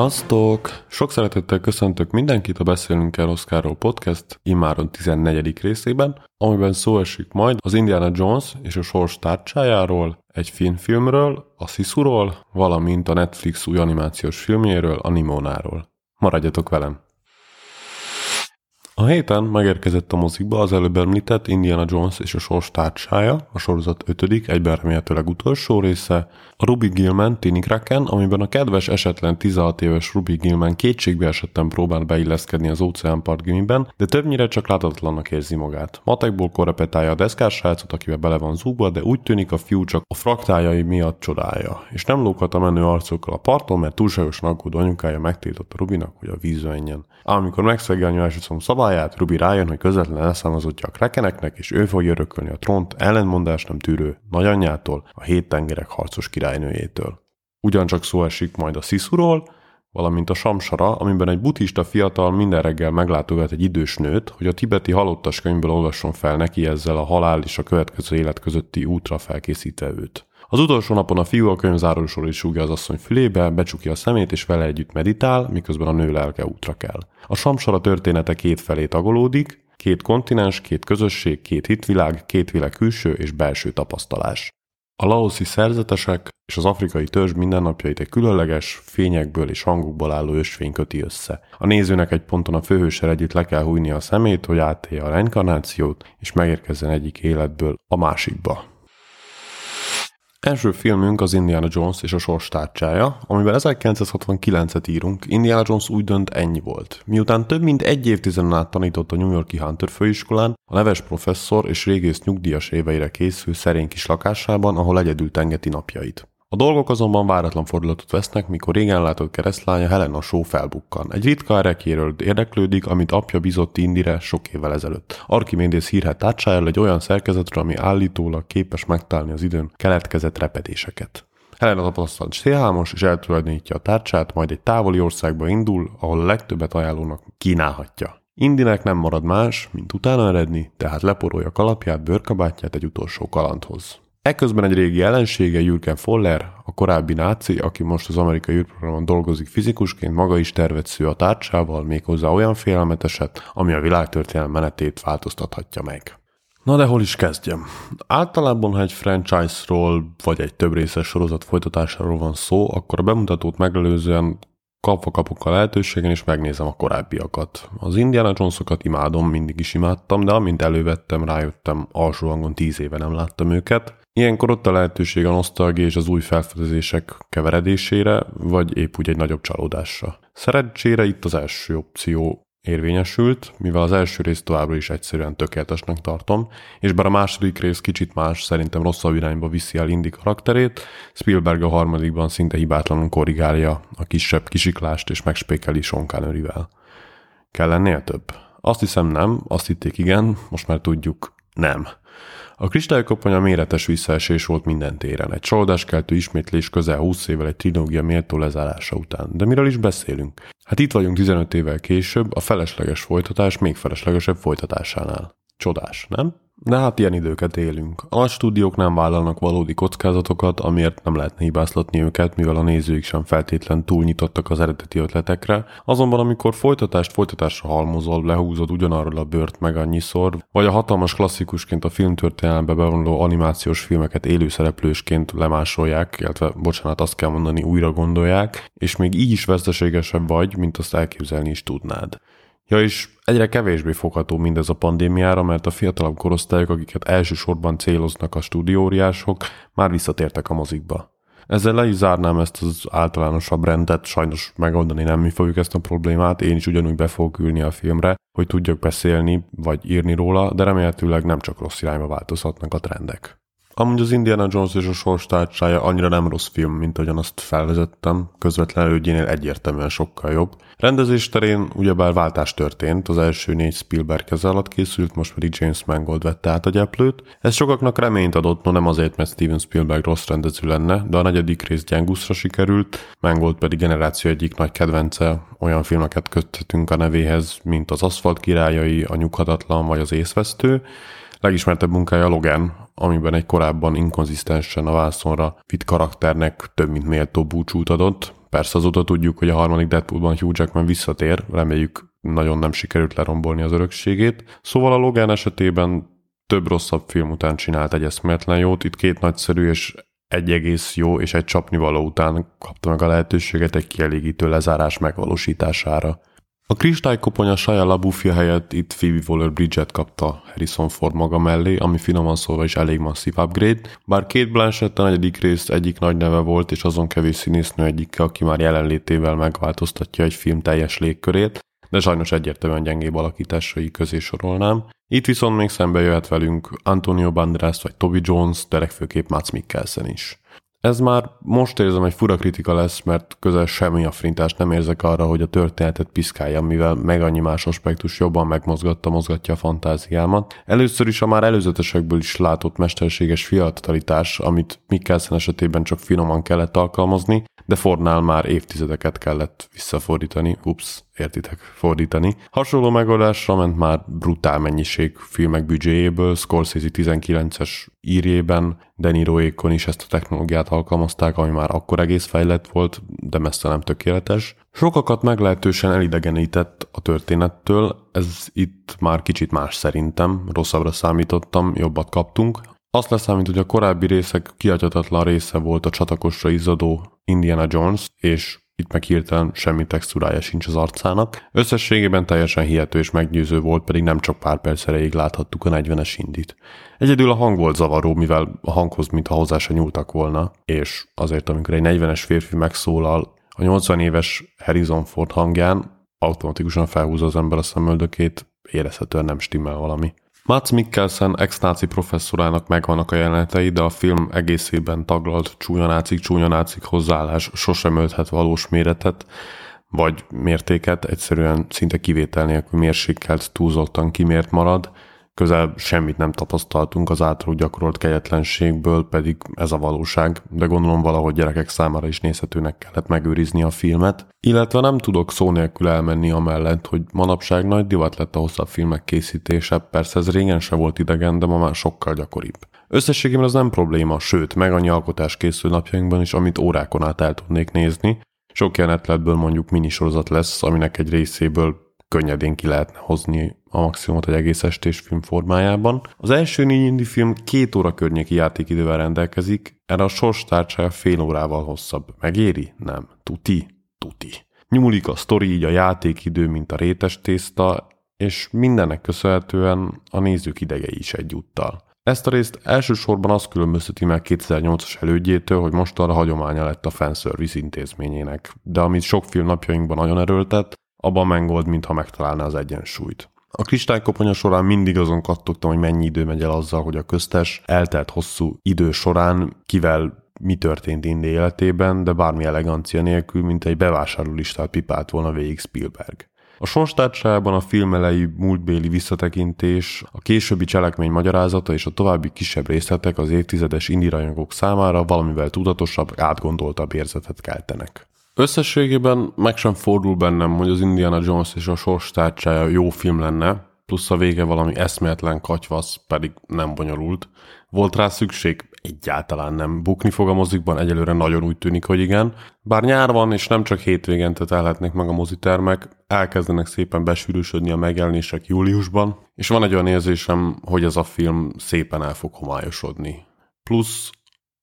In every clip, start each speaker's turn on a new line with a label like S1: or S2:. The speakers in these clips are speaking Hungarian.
S1: Sziasztok! Sok szeretettel köszöntök mindenkit a Beszélünk el Oscarról podcast immáron 14. részében, amiben szó esik majd az Indiana Jones és a sors tárcsájáról, egy filmfilmről, a Sisuról, valamint a Netflix új animációs filmjéről, a Nimónáról. Maradjatok velem! A héten megérkezett a mozikba az előbb említett Indiana Jones és a sors tárcsája, a sorozat ötödik, egyben remélhetőleg utolsó része, a Ruby Gilman Tini Kraken, amiben a kedves esetlen 16 éves Ruby Gilman kétségbe esetten próbál beilleszkedni az óceánpart gimiben, de többnyire csak látatlannak érzi magát. Matekból korrepetálja a deszkás srácot, akivel bele van zúgva, de úgy tűnik a fiú csak a fraktájai miatt csodálja. És nem lókat a menő arcokkal a parton, mert túlságosan aggódó anyukája megtiltotta Rubinak, hogy a vízbe menjen. Amikor megszegi a szabályát, Rubi rájön, hogy közvetlen elszámozottja a krekeneknek, és ő fogja örökölni a trónt ellenmondást nem tűrő nagyanyjától, a hét tengerek harcos királynőjétől. Ugyancsak szó esik majd a Sziszuról, valamint a Samsara, amiben egy buddhista fiatal minden reggel meglátogat egy idős nőt, hogy a tibeti halottas könyvből olvasson fel neki ezzel a halál és a következő élet közötti útra felkészíte őt. Az utolsó napon a fiú a könyvzárósor is súgja az asszony fülébe, becsukja a szemét és vele együtt meditál, miközben a nő lelke útra kell. A Samsara története két felé tagolódik, két kontinens, két közösség, két hitvilág, két világ külső és belső tapasztalás. A laoszi szerzetesek és az afrikai törzs mindennapjait egy különleges, fényekből és hangokból álló ösvény köti össze. A nézőnek egy ponton a főhőssel együtt le kell hújni a szemét, hogy átélje a reinkarnációt, és megérkezzen egyik életből a másikba. Első filmünk az Indiana Jones és a sors tárcsája, amiben 1969-et írunk, Indiana Jones úgy dönt ennyi volt. Miután több mint egy évtizeden át tanított a New Yorki Hunter főiskolán, a neves professzor és régész nyugdíjas éveire készül szerény kis lakásában, ahol egyedül tengeti napjait. A dolgok azonban váratlan fordulatot vesznek, mikor régen látott keresztlánya Helena Shaw felbukkan. Egy ritka erekéről érdeklődik, amit apja bizott Indire sok évvel ezelőtt. Archimédész hírhet tárcsájáról egy olyan szerkezetről, ami állítólag képes megtalálni az időn keletkezett repedéseket. Helena tapasztalt szélhámos, és eltulajdonítja a tárcsát, majd egy távoli országba indul, ahol a legtöbbet ajánlónak kínálhatja. Indinek nem marad más, mint utána eredni, tehát leporolja kalapját, bőrkabátját egy utolsó kalandhoz. Ekközben egy régi ellensége, Jürgen Foller, a korábbi náci, aki most az amerikai űrprogramon dolgozik fizikusként, maga is tervet sző a tárcsával, méghozzá olyan félelmeteset, ami a világtörténelem menetét változtathatja meg. Na de hol is kezdjem? Általában, ha egy franchise-ról vagy egy több részes sorozat folytatásáról van szó, akkor a bemutatót megelőzően kapva kapok a lehetőségen, és megnézem a korábbiakat. Az Indiana Jonesokat imádom, mindig is imádtam, de amint elővettem, rájöttem, alsó hangon tíz éve nem láttam őket, Ilyenkor ott a lehetőség a nosztalgia és az új felfedezések keveredésére, vagy épp úgy egy nagyobb csalódásra. Szerencsére itt az első opció érvényesült, mivel az első részt továbbra is egyszerűen tökéletesnek tartom, és bár a második rész kicsit más, szerintem rosszabb irányba viszi el Indi karakterét, Spielberg a harmadikban szinte hibátlanul korrigálja a kisebb kisiklást és megspékeli Sean Connery-vel. Kell lennél több? Azt hiszem nem, azt hitték igen, most már tudjuk nem. A kristálykoponya méretes visszaesés volt minden téren. Egy csalódáskeltő ismétlés közel 20 évvel egy trilógia méltó lezárása után. De miről is beszélünk? Hát itt vagyunk 15 évvel később, a felesleges folytatás még feleslegesebb folytatásánál. Csodás, nem? De hát ilyen időket élünk. A stúdiók nem vállalnak valódi kockázatokat, amiért nem lehetne hibáztatni őket, mivel a nézőik sem feltétlen túlnyitottak az eredeti ötletekre. Azonban amikor folytatást folytatásra halmozol, lehúzod ugyanarról a bört meg annyiszor, vagy a hatalmas klasszikusként a filmtörténelembe bevonuló animációs filmeket élőszereplősként lemásolják, illetve bocsánat, azt kell mondani, újra gondolják, és még így is veszteségesebb vagy, mint azt elképzelni is tudnád. Ja, és egyre kevésbé fogható mindez a pandémiára, mert a fiatalabb korosztályok, akiket elsősorban céloznak a stúdióriások, már visszatértek a mozikba. Ezzel le is zárnám ezt az általánosabb rendet, sajnos megoldani nem mi fogjuk ezt a problémát, én is ugyanúgy be fogok ülni a filmre, hogy tudjak beszélni vagy írni róla, de remélhetőleg nem csak rossz irányba változhatnak a trendek. Amúgy az Indiana Jones és a sors tárcsája annyira nem rossz film, mint ahogyan azt felvezettem, közvetlen elődjénél egyértelműen sokkal jobb. Rendezés terén ugyebár váltás történt, az első négy Spielberg keze alatt készült, most pedig James Mangold vette át a gyeplőt. Ez sokaknak reményt adott, no nem azért, mert Steven Spielberg rossz rendező lenne, de a negyedik rész gyenguszra sikerült, Mangold pedig generáció egyik nagy kedvence, olyan filmeket köthetünk a nevéhez, mint az Aszfalt királyai, a Nyughatatlan vagy az Észvesztő, Legismertebb munkája Logan, amiben egy korábban inkonzisztensen a vászonra vitt karakternek több mint méltó búcsút adott, Persze azóta tudjuk, hogy a harmadik Deadpoolban Hugh Jackman visszatér, reméljük nagyon nem sikerült lerombolni az örökségét. Szóval a Logan esetében több rosszabb film után csinált egy eszméletlen jót, itt két nagyszerű és egy egész jó és egy csapnivaló után kapta meg a lehetőséget egy kielégítő lezárás megvalósítására. A kristálykoponya Shia LaBeouf helyett itt Phoebe Waller-Bridget kapta Harrison Ford maga mellé, ami finoman szólva is elég masszív upgrade, bár két Blanchett a negyedik rész egyik nagy neve volt, és azon kevés színésznő egyike, aki már jelenlétével megváltoztatja egy film teljes légkörét, de sajnos egyértelműen gyengébb alakításai közé sorolnám. Itt viszont még szembe jöhet velünk Antonio Banderas vagy Toby Jones, de legfőképp Mats Mikkelsen is. Ez már most érzem egy fura kritika lesz, mert közel semmi affrintást nem érzek arra, hogy a történetet piszkáljam, mivel meg annyi más aspektus jobban megmozgatta, mozgatja a fantáziámat. Először is a már előzetesekből is látott mesterséges fiatalítás, amit Mikkelsen esetében csak finoman kellett alkalmazni, de Fordnál már évtizedeket kellett visszafordítani, ups, értitek, fordítani. Hasonló megoldásra ment már brutál mennyiség filmek büdzséjéből, Scorsese 19-es írjében, De Niroékon is ezt a technológiát alkalmazták, ami már akkor egész fejlett volt, de messze nem tökéletes. Sokakat meglehetősen elidegenített a történettől, ez itt már kicsit más szerintem, rosszabbra számítottam, jobbat kaptunk. Azt leszámít, hogy a korábbi részek kiadhatatlan része volt a csatakosra izzadó Indiana Jones, és itt meg hirtelen semmi textúrája sincs az arcának. Összességében teljesen hihető és meggyőző volt, pedig nem csak pár perc erejéig láthattuk a 40-es indit. Egyedül a hang volt zavaró, mivel a hanghoz mintha hozzá se nyúltak volna, és azért amikor egy 40-es férfi megszólal, a 80 éves Harrison Ford hangján automatikusan felhúzza az ember a szemöldökét, érezhetően nem stimmel valami. Mats Mikkelsen ex-náci professzorának megvannak a jelenetei, de a film egészében taglalt csúnyanácik csúnyanácik hozzáállás sosem ölthet valós méretet, vagy mértéket, egyszerűen szinte kivétel nélkül mérsékelt, túlzottan kimért marad, közel semmit nem tapasztaltunk az általuk gyakorolt kegyetlenségből, pedig ez a valóság, de gondolom valahogy gyerekek számára is nézhetőnek kellett megőrizni a filmet. Illetve nem tudok szó nélkül elmenni amellett, hogy manapság nagy divat lett a hosszabb filmek készítése, persze ez régen se volt idegen, de ma már sokkal gyakoribb. Összességében ez nem probléma, sőt, meg annyi alkotás készül napjainkban is, amit órákon át el tudnék nézni. Sok jelenetletből mondjuk minisorozat lesz, aminek egy részéből könnyedén ki lehetne hozni a maximumot egy egész estés film formájában. Az első négy indi film két óra környéki játékidővel rendelkezik, erre a sors tárcsája fél órával hosszabb. Megéri? Nem. Tuti? Tuti. Nyúlik a sztori, így a játékidő, mint a rétes tészta, és mindennek köszönhetően a nézők idegei is egyúttal. Ezt a részt elsősorban az különbözteti meg 2008-as elődjétől, hogy most arra hagyománya lett a fanservice intézményének, de amit sok film napjainkban nagyon erőltet, abban Mangold, mintha megtalálná az egyensúlyt. A kristálykoponya során mindig azon kattogtam, hogy mennyi idő megy el azzal, hogy a köztes eltelt hosszú idő során kivel mi történt Indi életében, de bármi elegancia nélkül, mint egy bevásárlólistát pipált volna végig Spielberg. A sorstárcsában a film elejé múltbéli visszatekintés, a későbbi cselekmény magyarázata és a további kisebb részletek az évtizedes indirajongók számára valamivel tudatosabb, átgondoltabb érzetet keltenek. Összességében meg sem fordul bennem, hogy az Indiana Jones és a sors tárcsája jó film lenne, plusz a vége valami eszméletlen katyvasz, pedig nem bonyolult. Volt rá szükség? Egyáltalán nem. Bukni fog a mozikban, egyelőre nagyon úgy tűnik, hogy igen. Bár nyár van, és nem csak hétvégente telhetnek meg a mozitermek, elkezdenek szépen besűrűsödni a megjelenések júliusban, és van egy olyan érzésem, hogy ez a film szépen el fog homályosodni. Plusz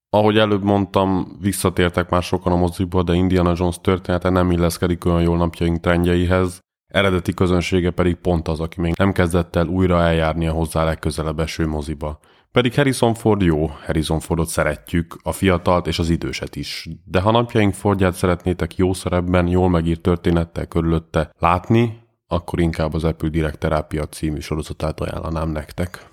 S1: ahogy előbb mondtam, visszatértek már sokan a moziba, de Indiana Jones története nem illeszkedik olyan jól napjaink trendjeihez, eredeti közönsége pedig pont az, aki még nem kezdett el újra eljárni a hozzá legközelebb eső moziba. Pedig Harrison Ford jó, Harrison Fordot szeretjük, a fiatalt és az időset is. De ha napjaink Fordját szeretnétek jó szerepben, jól megírt történettel körülötte látni, akkor inkább az Apple Direct Terápia című sorozatát ajánlanám nektek.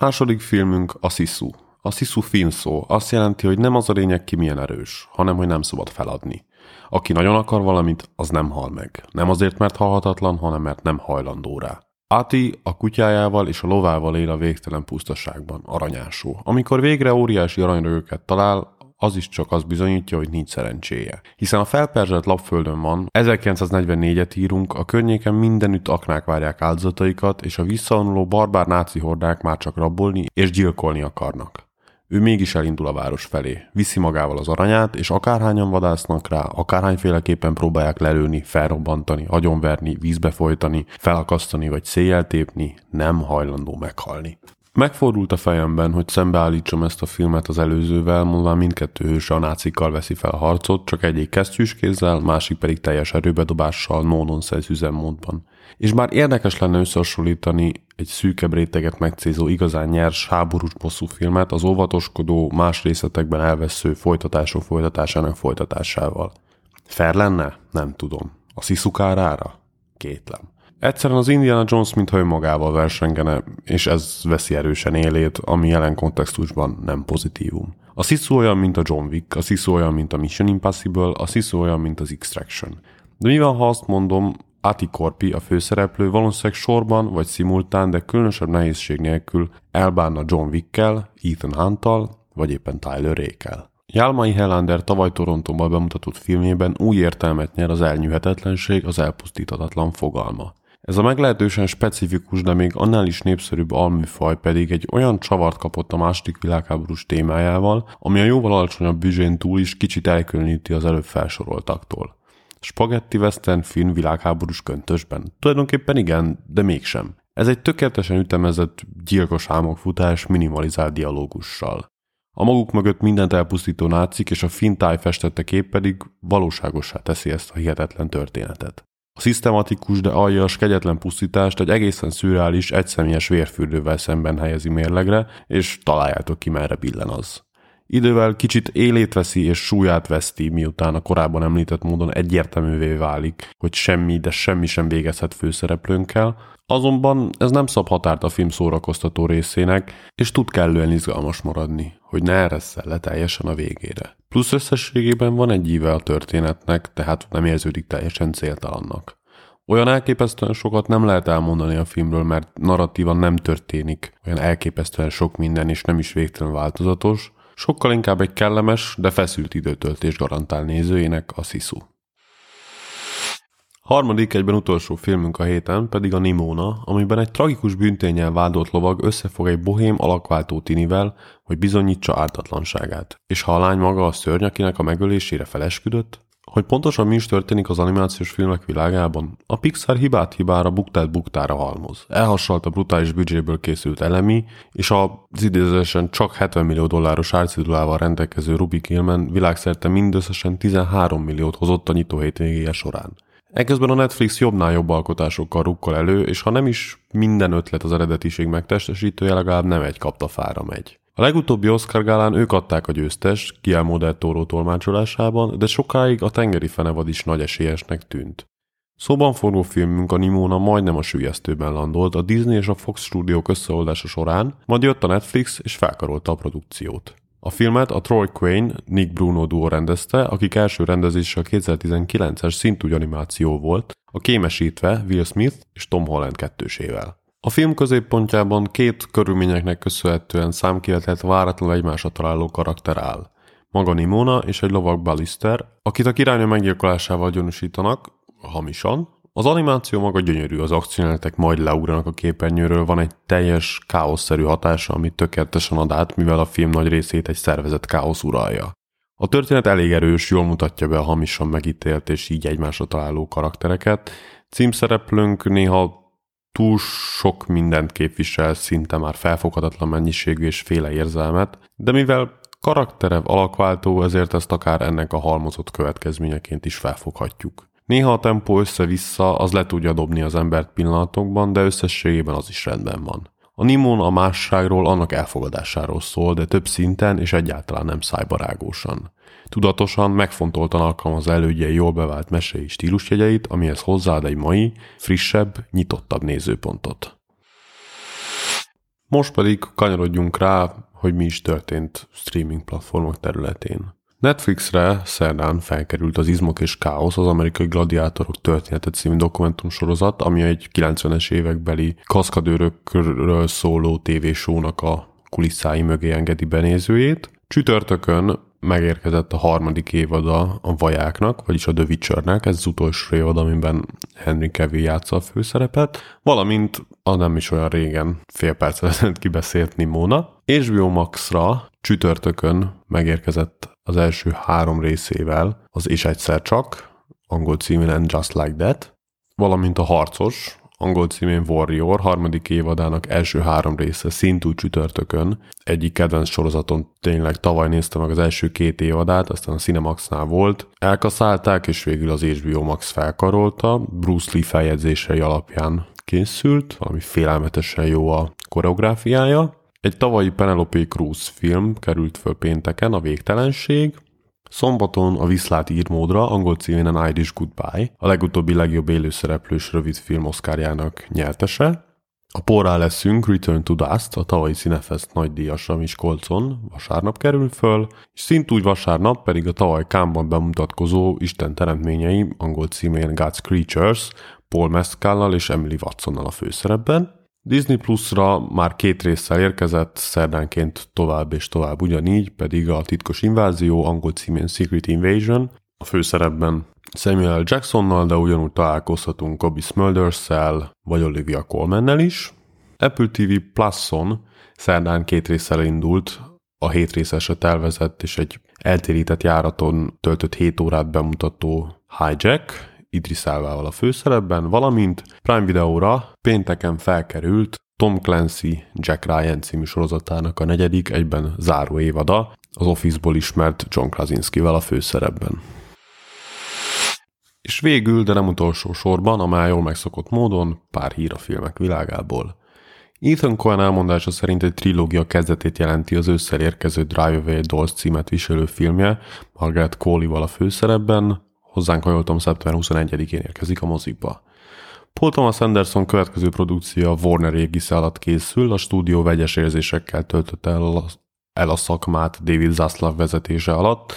S1: Második filmünk a Sisu, a sziszu fin szó azt jelenti, hogy nem az a lényeg, ki milyen erős, hanem hogy nem szabad feladni. Aki nagyon akar valamit, az nem hal meg. Nem azért, mert halhatatlan, hanem mert nem hajlandó rá. Ati a kutyájával és a lovával él a végtelen pusztaságban, aranyásó. Amikor végre óriási aranyrögöket talál, az is csak az bizonyítja, hogy nincs szerencséje. Hiszen a felperzselt lapföldön van, 1944-et írunk, a környéken mindenütt aknák várják áldozataikat, és a visszavonuló barbár náci hordák már csak rabolni és gyilkolni akarnak. Ő mégis elindul a város felé. Viszi magával az aranyát, és akárhányan vadásznak rá, akárhányféleképpen próbálják lelőni, felrobbantani, agyonverni, vízbe folytani, felakasztani vagy széjjel tépni, nem hajlandó meghalni. Megfordult a fejemben, hogy szembeállítsam ezt a filmet az előzővel, mondván mindkettő hőse a nácikkal veszi fel a harcot, csak egyik kesztyűs kézzel, másik pedig teljes erőbedobással, no-nonsense üzemmódban. És bár érdekes lenne összehasonlítani egy szűkebb réteget megcélzó igazán nyers, háborús bosszú filmet az óvatoskodó, más részletekben elvesző folytatások folytatásának folytatásával. Fair lenne? Nem tudom. A sziszukárára? Kétlem. Egyszerűen az Indiana Jones mintha önmagával versengene, és ez veszi erősen élét, ami jelen kontextusban nem pozitívum. A Sisu olyan, mint a John Wick, a Sisu olyan, mint a Mission Impossible, a Sisu olyan, mint az Extraction. De mi van, ha azt mondom, Ati Korpi, a főszereplő valószínűleg sorban vagy szimultán, de különösebb nehézség nélkül elbánna John Wickkel, Ethan Hunttal, vagy éppen Tyler Rékel. Jálmai Hellander tavaly Torontóban bemutatott filmjében új értelmet nyer az elnyűhetetlenség, az elpusztítatatlan fogalma. Ez a meglehetősen specifikus, de még annál is népszerűbb alműfaj pedig egy olyan csavart kapott a második világháborús témájával, ami a jóval alacsonyabb büzsén túl is kicsit elkülöníti az előbb felsoroltaktól. Spagetti western film világháborús köntösben? Tulajdonképpen igen, de mégsem. Ez egy tökéletesen ütemezett gyilkos álmokfutás minimalizált dialógussal. A maguk mögött mindent elpusztító nácik és a fintáj festette kép pedig valóságosá teszi ezt a hihetetlen történetet. A szisztematikus, de aljas, kegyetlen pusztítást egy egészen szürreális, egyszemélyes vérfürdővel szemben helyezi mérlegre, és találjátok ki, merre billen az. Idővel kicsit élét veszi és súlyát veszti, miután a korábban említett módon egyértelművé válik, hogy semmi, de semmi sem végezhet főszereplőnkkel, azonban ez nem szab határt a film szórakoztató részének, és tud kellően izgalmas maradni, hogy ne eresszel le teljesen a végére. Plusz összességében van egy íve a történetnek, tehát nem érződik teljesen céltalannak. Olyan elképesztően sokat nem lehet elmondani a filmről, mert narratívan nem történik olyan elképesztően sok minden, és nem is végtelen változatos, sokkal inkább egy kellemes, de feszült időtöltés garantál nézőjének a Sisu. Harmadik, egyben utolsó filmünk a héten pedig a Nimona, amiben egy tragikus bűntényel vádolt lovag összefog egy bohém alakváltó tinivel, hogy bizonyítsa ártatlanságát. És ha a lány maga a szörny, akinek a megölésére felesküdött, hogy pontosan mi is történik az animációs filmek világában, a Pixar hibát hibára buktát buktára halmoz. Elhassalt a brutális büdzséből készült elemi, és az idézősen csak 70 millió dolláros árcidulával rendelkező Rubik Hillman világszerte mindösszesen 13 milliót hozott a nyitó hétvégéje során. Ekközben a Netflix jobbnál jobb alkotásokkal rukkol elő, és ha nem is minden ötlet az eredetiség megtestesítője, legalább nem egy kaptafára megy. A legutóbbi Oscar gálán ők adták a győztes, Guillermo del Toro tolmácsolásában, de sokáig a tengeri fenevad is nagy esélyesnek tűnt. Szóban forgó filmünk a Nimona majdnem a sülyeztőben landolt a Disney és a Fox stúdiók összeoldása során, majd jött a Netflix és felkarolta a produkciót. A filmet a Troy Quinn, Nick Bruno duo rendezte, akik első rendezése a 2019-es szintúgy animáció volt, a kémesítve Will Smith és Tom Holland kettősével. A film középpontjában két körülményeknek köszönhetően számkivetett váratlanul egymásra találó karakter áll. Maga Nimona és egy lovag Ballister, akit a királyna meggyilkolásával gyanúsítanak, hamisan, az animáció maga gyönyörű, az akciójelenetek majd leugranak a képernyőről, van egy teljes káoszszerű hatása, amit tökéletesen ad át, mivel a film nagy részét egy szervezet káosz uralja. A történet elég erős, jól mutatja be a hamisan megítélt és így egymásra találó karaktereket. Címszereplőnk néha túl sok mindent képvisel, szinte már felfoghatatlan mennyiségű és féle érzelmet, de mivel karakterev alakváltó, ezért ezt akár ennek a halmozott következményeként is felfoghatjuk. Néha a tempó össze-vissza az le tudja dobni az embert pillanatokban, de összességében az is rendben van. A Nimon a másságról, annak elfogadásáról szól, de több szinten és egyáltalán nem szájbarágósan. Tudatosan, megfontoltan alkalmaz elődjei jól bevált mesei stílusjegyeit, amihez hozzáad egy mai, frissebb, nyitottabb nézőpontot. Most pedig kanyarodjunk rá, hogy mi is történt streaming platformok területén. Netflixre szerdán felkerült az Izmok és Káosz, az amerikai gladiátorok története című dokumentumsorozat, ami egy 90-es évekbeli kaszkadőrökről szóló tévésónak a kulisszái mögé engedi benézőjét. Csütörtökön megérkezett a harmadik évada a Vajáknak, vagyis a The Witchernek, ez az utolsó évad, amiben Henry Cavill játsza a főszerepet, valamint a nem is olyan régen fél perc ezelőtt kibeszélt Nimona. HBO Max-ra Csütörtökön megérkezett az első három részével, az És egyszer csak, angol címén Just Like That, valamint a Harcos, angol címén Warrior harmadik évadának első három része szintú csütörtökön. Egyik kedvenc sorozaton tényleg tavaly nézte meg az első két évadát, aztán a Cinemaxnál volt. Elkaszálták, és végül az HBO Max felkarolta. Bruce Lee feljegyzései alapján készült, valami félelmetesen jó a koreográfiája. Egy tavalyi Penelope Cruz film került föl pénteken, a végtelenség, Szombaton a Viszlát írmódra, angol címén an Irish Goodbye, a legutóbbi legjobb élőszereplős rövidfilm oszkárjának nyertese. A porrá leszünk Return to Dust, a tavalyi Cinefest nagydíjasa Miskolcon vasárnap kerül föl, és szintúgy vasárnap pedig a tavaly Kámban bemutatkozó Isten teremtményei, angol címén God's Creatures, Paul Mescallal és Emily Watsonnal a főszerepben. Disney Plus-ra már két résszel érkezett, szerdánként tovább és tovább ugyanígy, pedig a titkos invázió, angol címén Secret Invasion, a főszerepben Samuel. Jacksonnal, de ugyanúgy találkozhatunk Kobe smulders vagy Olivia Colmannel is. Apple TV Plus-on szerdán két résszel indult, a hét részesre tervezett és egy eltérített járaton töltött 7 órát bemutató Hijack, Idris Elvával a főszerepben, valamint Prime Video-ra pénteken felkerült Tom Clancy Jack Ryan című sorozatának a negyedik, egyben záró évada, az Office-ból ismert John Krasinski-vel a főszerepben. És végül, de nem utolsó sorban, a már jól megszokott módon, pár hír a filmek világából. Ethan Cohen elmondása szerint egy trilógia kezdetét jelenti az ősszel érkező Drive Away Dolls címet viselő filmje, Margaret Coley-val a főszerepben, Hozzánk, ha jól szeptember 21-én érkezik a mozikba. Paul Thomas Anderson következő produkcia Warner égisze alatt készül, a stúdió vegyes érzésekkel töltött el el a szakmát David Zaslav vezetése alatt,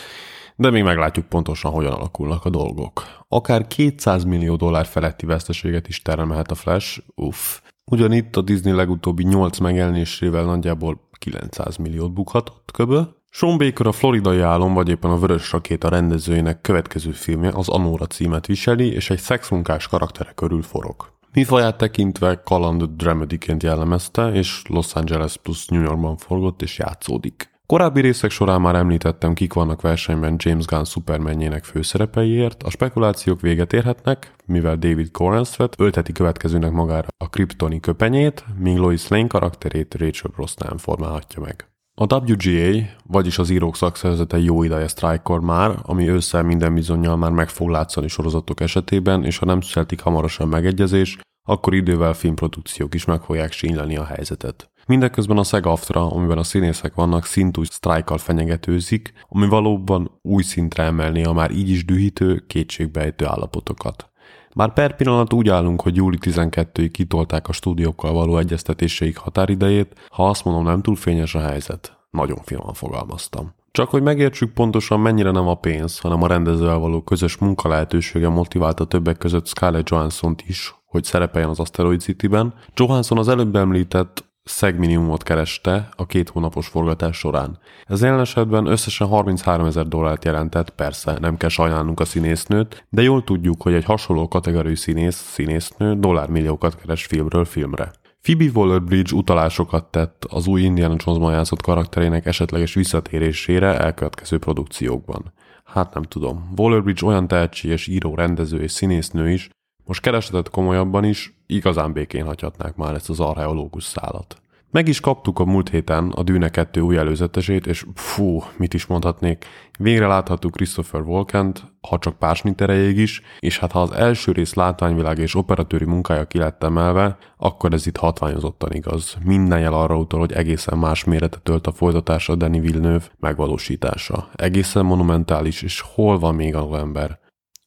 S1: de még meglátjuk pontosan, hogyan alakulnak a dolgok. Akár 200 millió dollár feletti veszteséget is termelhet a Flash, uff. Ugyanitt a Disney legutóbbi 8 megjelenésével nagyjából 900 milliót bukhatott köbö, Sean Baker a floridai álom, vagy éppen a Vörös Rakéta rendezőjének következő filmje az Anóra címet viseli, és egy szexmunkás karaktere körül forog. Műfaját tekintve kaland dramediként jellemezte, és Los Angeles plus New Yorkban forgott és játszódik. Korábbi részek során már említettem, kik vannak versenyben James Gunn Supermanjének főszerepeiért, a spekulációk véget érhetnek, mivel David Corenswet ölteti következőnek magára a kriptoni köpenyét, míg Lois Lane karakterét Rachel Brosnan formálhatja meg. A WGA, vagyis az írók szakszervezete jó ideje sztrájkor már, ami ősszel minden bizonyal már meg fog látszani sorozatok esetében, és ha nem születik hamarosan megegyezés, akkor idővel filmprodukciók is meg fogják sínyleni a helyzetet. Mindeközben a SEG AFTRA, amiben a színészek vannak, szintúgy sztrájkkal fenyegetőzik, ami valóban új szintre emelni a már így is dühítő, kétségbejtő állapotokat. Már per pillanat úgy állunk, hogy júli 12-ig kitolták a stúdiókkal való egyeztetéseik határidejét, ha azt mondom nem túl fényes a helyzet. Nagyon finoman fogalmaztam. Csak hogy megértsük pontosan mennyire nem a pénz, hanem a rendezővel való közös munka lehetősége motiválta többek között Scarlett johansson is, hogy szerepeljen az Asteroid City-ben. Johansson az előbb említett szegminimumot kereste a két hónapos forgatás során. Ez jelen esetben összesen 33 ezer dollárt jelentett, persze nem kell sajnálnunk a színésznőt, de jól tudjuk, hogy egy hasonló kategóriai színész, színésznő dollármilliókat keres filmről filmre. Phoebe Waller-Bridge utalásokat tett az új Indiana Jones játszott karakterének esetleges visszatérésére elkövetkező produkciókban. Hát nem tudom. Waller-Bridge olyan tehetséges író, rendező és színésznő is, most keresetet komolyabban is, igazán békén hagyhatnák már ezt az archeológus szállat. Meg is kaptuk a múlt héten a Dűne 2 új előzetesét, és fú, mit is mondhatnék, végre láthattuk Christopher Walkent, ha csak pársnit erejéig is, és hát ha az első rész látványvilág és operatőri munkája ki lett emelve, akkor ez itt hatványozottan igaz. Minden jel arra utal, hogy egészen más mérete tölt a folytatása Danny Villeneuve megvalósítása. Egészen monumentális, és hol van még a november?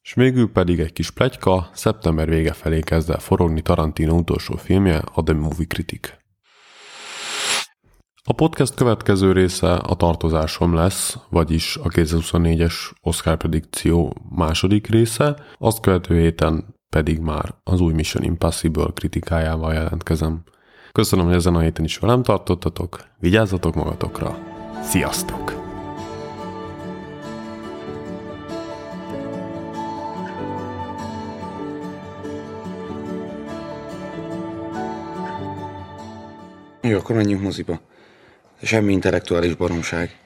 S1: És végül pedig egy kis plegyka, szeptember vége felé kezd el forogni Tarantino utolsó filmje, a The Movie Critic. A podcast következő része a tartozásom lesz, vagyis a 2024-es Oscar predikció második része, azt követő héten pedig már az új Mission Impossible kritikájával jelentkezem. Köszönöm, hogy ezen a héten is velem tartottatok, vigyázzatok magatokra, sziasztok!
S2: Jó, akkor menjünk moziba. Semmi intellektuális baromság.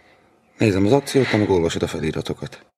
S2: Nézem az akciót, te meg olvasod a feliratokat.